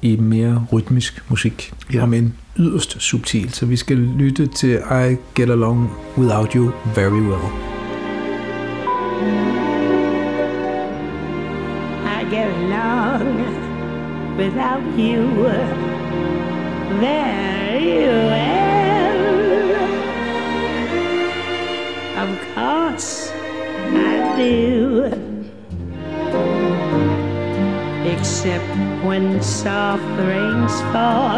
i mere rytmisk musik, Ja. ja. og men yderst subtil. Så vi skal lytte til I Get Along Without You Very Well. I get along without you very well. Of course I do. Except when soft rains fall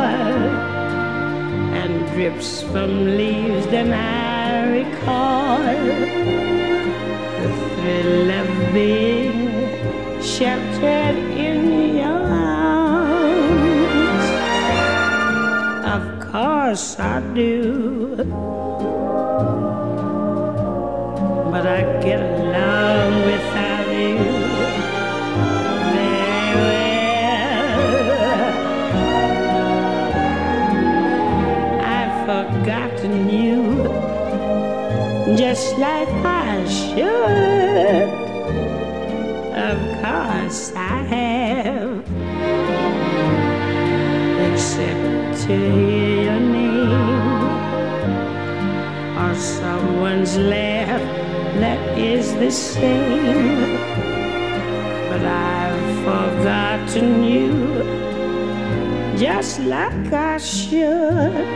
and drips from leaves, then I recall the thrill of being sheltered course I do. But I get along without you very well. I've forgotten you just like I should. Of course I have, except to hear laugh that is the same. But I've forgotten you just like I should.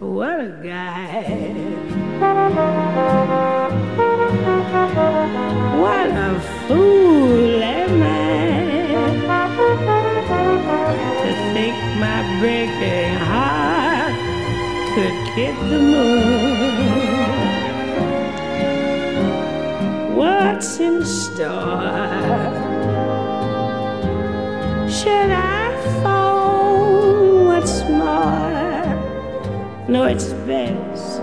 What a guy. What a fool am I to think my breaking heart could kid the moon. Door. Should I phone What's more? No, it's best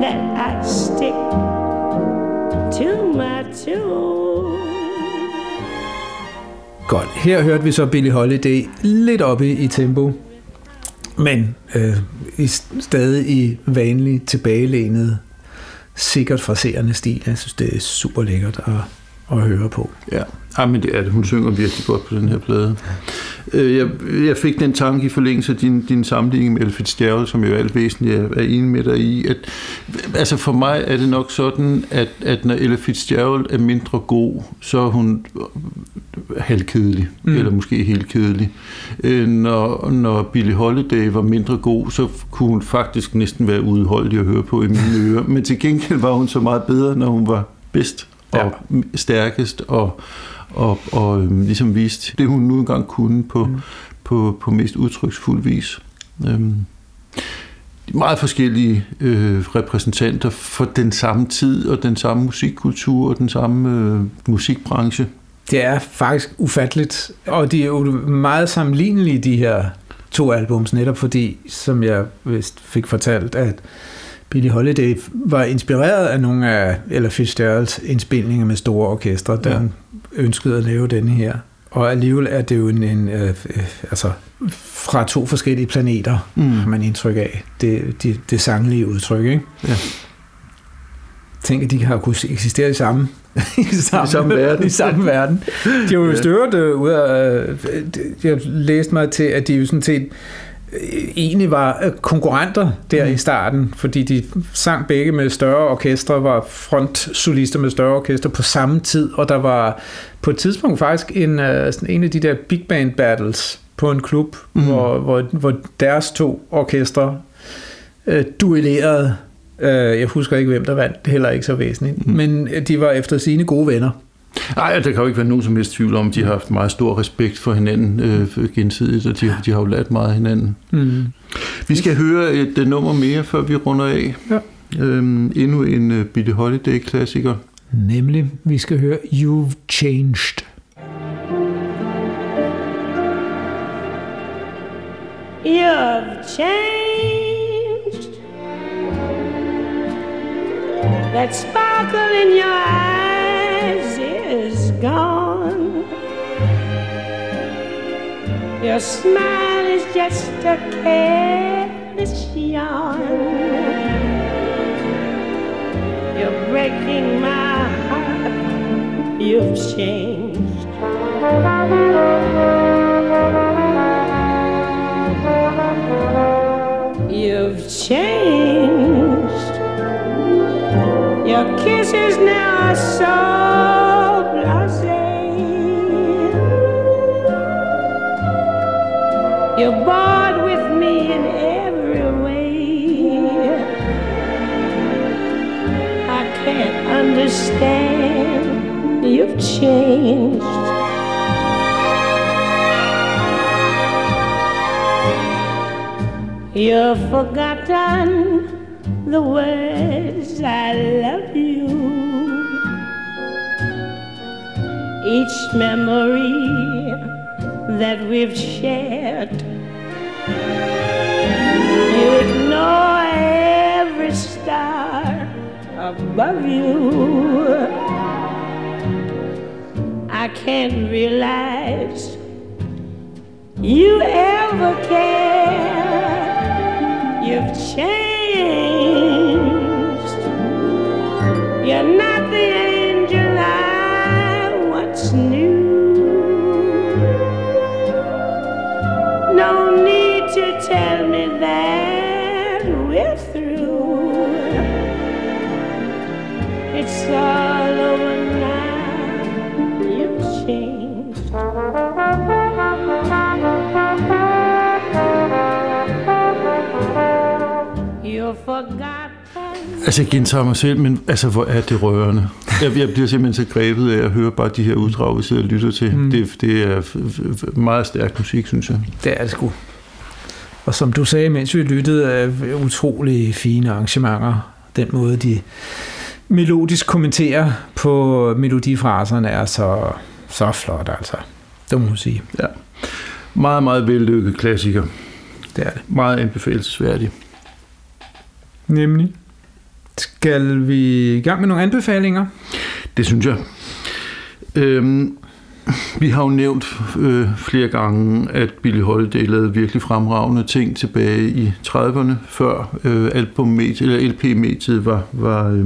that I stick to my tune. Godt, her hørte vi så Billy Holiday lidt oppe i tempo, men øh, i, stadig i vanlig tilbagelænet, sikkert fraserende stil. Jeg synes, det er super lækkert at, at høre på. Ja, ah, men det er det. Hun synger virkelig godt på den her plade. Øh, Jeg, jeg fik den tanke i forlængelse af din, din sammenligning med Ella Fitzgerald, som jo alt væsentligt er, er enig med dig i, at altså for mig er det nok sådan, at, at når Ella Fitzgerald er mindre god, så er hun halvkedelig, mm. eller måske helt kedelig. Øh, Når, når Billie Holiday var mindre god, så kunne hun faktisk næsten være udholdelig at høre på i mine ører. Men til gengæld var hun så meget bedre, når hun var bedst og ja. stærkest og, og, og øhm, ligesom vist det, hun nu engang kunne på, mm. på, på mest udtryksfuld vis. Øhm, de meget forskellige øh, repræsentanter for den samme tid og den samme musikkultur og den samme øh, musikbranche. Det er faktisk ufatteligt, og de er jo meget sammenlignelige, de her to albums, netop fordi, som jeg vist fik fortalt, at Billie Holiday var inspireret af nogle af Ella Fitzgeralds indspilninger med store orkestre, da Ja. ønskede at lave denne her. Og alligevel er det jo en, en øh, øh, altså fra to forskellige planeter, Mm. har man indtryk af. Det, det, det sanglige udtryk, ikke? Ja. Tænk, at de har kunnet eksistere i samme, i samme, samme verden. *laughs* I samme verden. De har jo Ja. størt øh, ud af... Øh, jeg læste mig til, at de jo sådan set egentlig var øh, konkurrenter der mm. i starten, fordi de sang begge med større orkestre, var frontsolister med større orkestre på samme tid, og der var på et tidspunkt faktisk en, øh, sådan en af de der big band battles på en klub, Mm. hvor, hvor, hvor deres to orkestre øh, duellerede. Øh, jeg husker ikke, hvem der vandt, det er heller ikke så væsentligt, Mm. men øh, de var efter sine gode venner. Nej, der kan jo ikke være nogen som helst tvivl om, at de har haft meget stor respekt for hinanden øh, gensidigt, og de, de har jo lært meget af hinanden. Mm. Vi skal høre et uh, nummer mere, før vi runder af. Ja. Øhm, endnu en uh, Billie Holiday-klassiker. Nemlig, vi skal høre You've Changed. You've changed. That sparkle in your eyes gone. Your smile is just a careless yawn. You're breaking my heart you've changed. You've changed. Your kisses now are so You're bored with me in every way. I can't understand. You've changed. You've forgotten the words I love you. Each memory that we've shared. You ignore every star above you. I can't realize you ever cared. You've changed. You're not Altså, jeg gentager mig selv, men altså, hvor er det rørende. Jeg, jeg bliver simpelthen så grebet af at høre bare de her uddrag, vi sidder og lytter til. Mm. Det, det er meget stærk musik, synes jeg. Det er det sgu. Og som du sagde, mens vi lyttede, er utrolig fine arrangementer. Den måde, de melodisk kommenterer på melodifraserne, er så, så flot, altså. Det må man sige. Ja. Meget, meget vellykket klassiker. Det er det. Meget anbefalesværdig. Nemlig. Skal vi i gang med nogle anbefalinger? Det synes jeg. Øhm, vi har jo nævnt øh, flere gange, at Billie Holiday lavede virkelig fremragende ting tilbage i 30'erne, før øh, album eller LP-mediet var, var øh,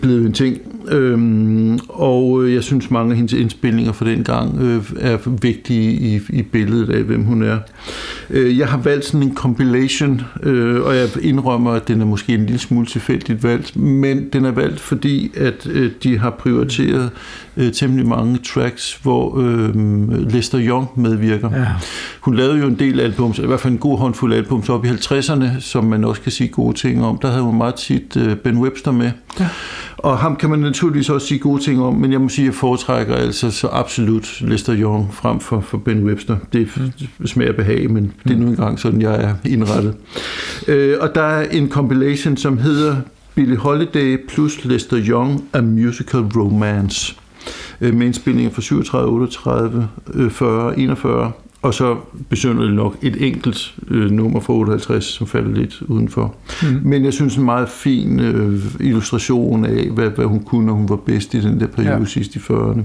blevet en ting. Øhm, og øh, jeg synes, mange af hendes indspilninger fra den gang øh, er vigtige i, i billedet af, hvem hun er. Øh, jeg har valgt sådan en compilation, øh, og jeg indrømmer, at den er måske en lille smule tilfældigt valgt, men den er valgt, fordi at øh, de har prioriteret temmelig mange tracks, hvor Lester Young medvirker. Ja. Hun lavede jo en del albums, i hvert fald en god håndfuld albums op i 50'erne, som man også kan sige gode ting om. Der havde hun meget tit Ben Webster med. Ja. Og ham kan man naturligvis også sige gode ting om, men jeg må sige, at jeg foretrækker altså så absolut Lester Young frem for, for Ben Webster. Det smager behag, men det er nu engang sådan, jeg er indrettet. Øh, og der er en compilation, som hedder Billie Holiday plus Lester Young, A Musical Romance øh, med indspilninger fra 37, 38, øh, 40, 41, og så besøger det nok et enkelt øh, nummer fra 58, som falder lidt udenfor. Mm. Men jeg synes en meget fin øh, illustration af, hvad, hvad hun kunne, når hun var bedst i den der periode Ja. sidst i 40'erne.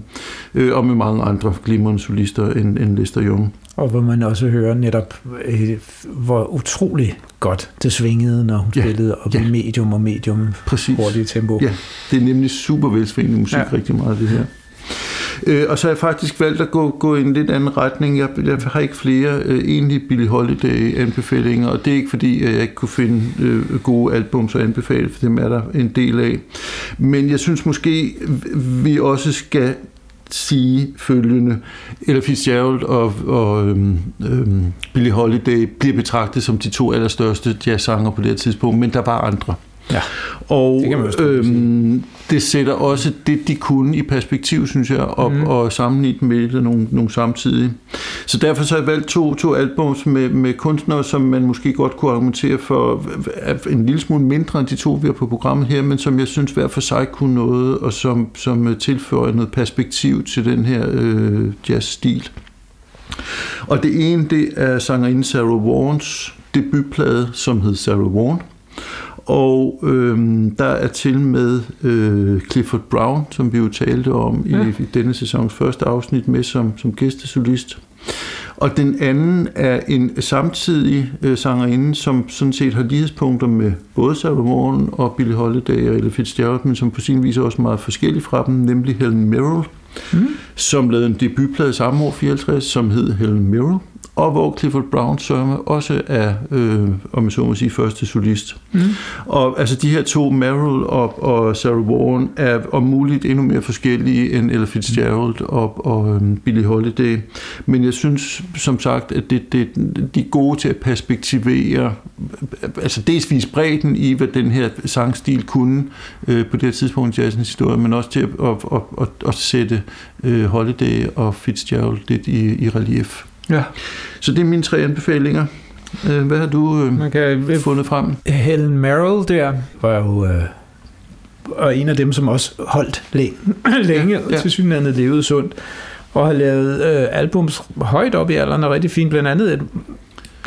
Øh, og med mange andre glimrende solister end, end Lester Young. Og hvor man også hører netop, øh, hvor utrolig godt det svingede, når hun Ja, spillede op ja. i medium og medium Præcis. hurtigt tempo. Ja, det er nemlig super velsvingende musik, ja. rigtig meget det her. Øh, og så har jeg faktisk valgt at gå, gå i en lidt anden retning. Jeg, jeg har ikke flere øh, egentlig Billie Holiday-anbefalinger, og det er ikke fordi, at jeg ikke kunne finde øh, gode albums og anbefale, for dem er der en del af. Men jeg synes måske, vi også skal sige følgende. Ella Fitzgerald og, og øhm, øhm, Billie Holiday bliver betragtet som de to allerstørste jazzsanger på det her tidspunkt, men der var andre. Ja. Og Det kan man roligt øhm, det sætter også det, de kunne i perspektiv, synes jeg, op mm. og sammenlignet med nogle, nogle samtidige. Så derfor så har jeg valgt to, to albums med, med kunstnere, som man måske godt kunne argumentere for en lille smule mindre end de to, vi har på programmet her, men som jeg synes hver for sig kunne noget, og som, som tilføjer noget perspektiv til den her øh, jazzstil. Og det ene, det er sangerinde Sarah Warns debutplade, som hed Sarah Warn. Og øhm, der er til med øh, Clifford Brown, som vi jo talte om Ja. i, i denne sæsons første afsnit med som, som gæstesolist. Og den anden er en samtidig øh, sangerinde, som sådan set har lighedspunkter med både Sarah Vaughan og Billie Holiday og Ella Fitzgerald, men som på sin vis er også meget forskellig fra dem, nemlig Helen Merrill, mm. som lavede en debutplade samme år 54, som hed Helen Merrill og hvor Clifford Brown sørme også er, øh, om jeg så må sige, første solist. Mm. Og altså de her to, Merrill og, og Sarah Vaughan, er om muligt endnu mere forskellige end Ella Fitzgerald og, og øh, Billie Holiday. Men jeg synes, som sagt, at det, det, de er gode til at perspektivere, altså dels vise bredden i, hvad den her sangstil kunne øh, på det her tidspunkt i jazzens historie, men også til at, at, at, at, at sætte øh, Holiday og Fitzgerald lidt i, i relief. Ja. Så det er mine tre anbefalinger. Øh, hvad har du øh, Man kan, fundet frem? Helen Merrill der var jo øh, og en af dem, som også holdt længe, *clears throat* længe ja, ja. til synligheden levede sundt, og har lavet øh, albums højt op i alderen og rigtig fint, blandt andet et,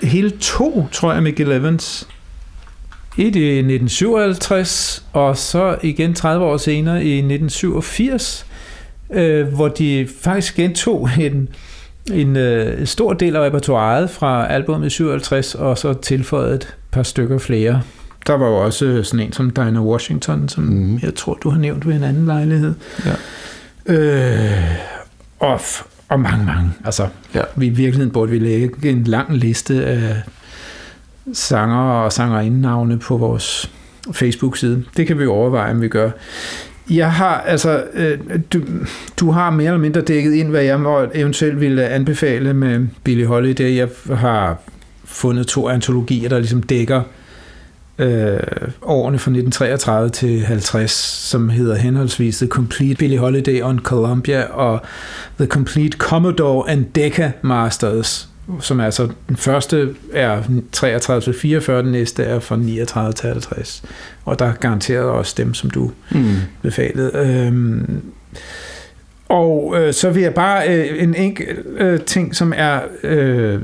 hele to, tror jeg, Mick Evans. Et i 1957, og så igen 30 år senere i 1987, øh, hvor de faktisk gentog en, en øh, stor del af repertoireet fra albumet 57, og så tilføjet et par stykker flere. Der var jo også sådan en som Dinah Washington, som mm. jeg tror, du har nævnt ved en anden lejlighed. Ja. Øh, og, og mange, mange. Altså, ja. vi, i virkeligheden burde vi lægge en lang liste af sanger og sangerindenavne på vores Facebook-side. Det kan vi overveje, om vi gør. Jeg har, altså, øh, du, du har mere eller mindre dækket ind, hvad jeg må eventuelt ville anbefale med Billy Holiday. Jeg har fundet to antologier, der ligesom dækker øh, årene fra 1933 til 50, som hedder henholdsvis The Complete Billy Holiday on Columbia og The Complete Commodore and Decca Masters, som er altså den første er 33 til 44, den næste er fra 39 til 50. Og der er garanteret også dem, som du mm. befalede. Øhm, og øh, så vil jeg bare øh, en enkelt øh, ting, som er øh,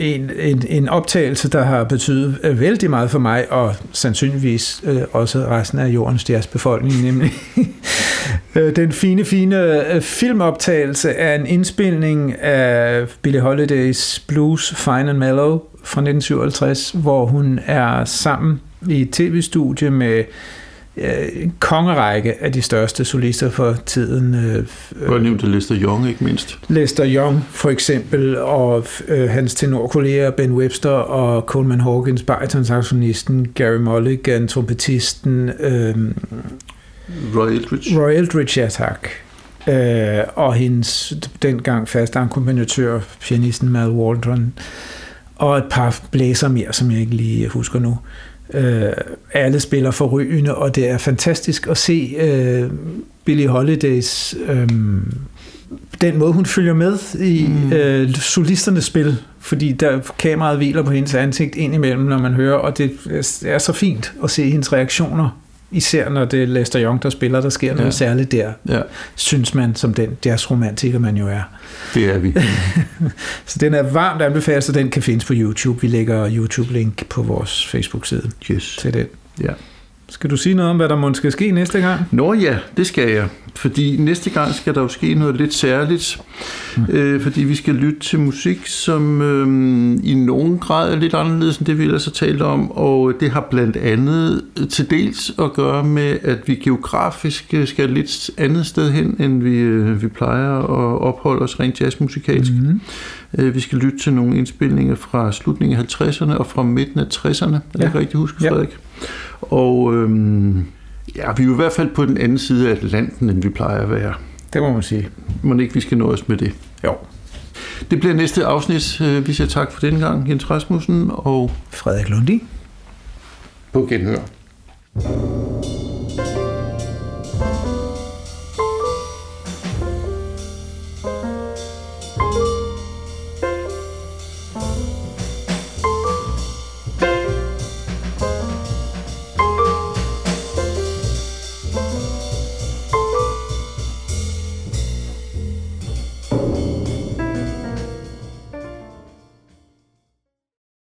en, en, en optagelse, der har betydet øh, vældig meget for mig, og sandsynligvis øh, også resten af jordens befolkning nemlig. *laughs* Øh, den fine, fine øh, filmoptagelse af en indspilning af Billie Holidays Blues Fine and Mellow fra 1957, hvor hun er sammen i et tv-studie med øh, en kongerække af de største solister for tiden. Øh, Hvor nævnte Lester Young ikke mindst? Lester Young for eksempel, og øh, hans tenorkolleger Ben Webster og Coleman Hawkins, baritonsaxonisten, Gary Mulligan, trompetisten, øh, Roy Eldridge. Roy Eldridge, ja tak. Øh, og hendes dengang faste akkompagnatør, pianisten Mal Waldron, og et par blæser mere, som jeg ikke lige husker nu. Øh, alle spiller forrygende, og det er fantastisk at se øh, Billie Holidays øh, den måde, hun følger med i mm. øh, solisternes spil, fordi der kameraet hviler på hendes ansigt indimellem, når man hører, og det er så fint at se hendes reaktioner især når det er Lester Young, der spiller, der sker noget ja. særligt der, ja. synes man, som den jazzromantiker, man jo er. Det er vi. *laughs* så den er varmt anbefalet, så den kan findes på YouTube. Vi lægger YouTube-link på vores Facebook-side yes. til den. Ja. Skal du sige noget om, hvad der måske skal ske næste gang? Nå ja, det skal jeg. Fordi næste gang skal der jo ske noget lidt særligt. Mm. Øh, fordi vi skal lytte til musik, som øh, i nogen grad er lidt anderledes end det, vi ellers har talt om. Og det har blandt andet til dels at gøre med, at vi geografisk skal et lidt andet sted hen, end vi, øh, vi plejer at opholde os rent jazzmusikalsk. Mm. Øh, vi skal lytte til nogle indspilninger fra slutningen af 50'erne og fra midten af 60'erne. Er det ja. rigtigt huske, Frederik? Ja. Og øhm, ja, vi er jo i hvert fald på den anden side af Atlanten, end vi plejer at være. Det må man sige. Må ikke, vi skal nå os med det? Jo. Det bliver næste afsnit. Øh, vi siger tak for denne gang, Jens Rasmussen og Frederik Lundi. På genhør.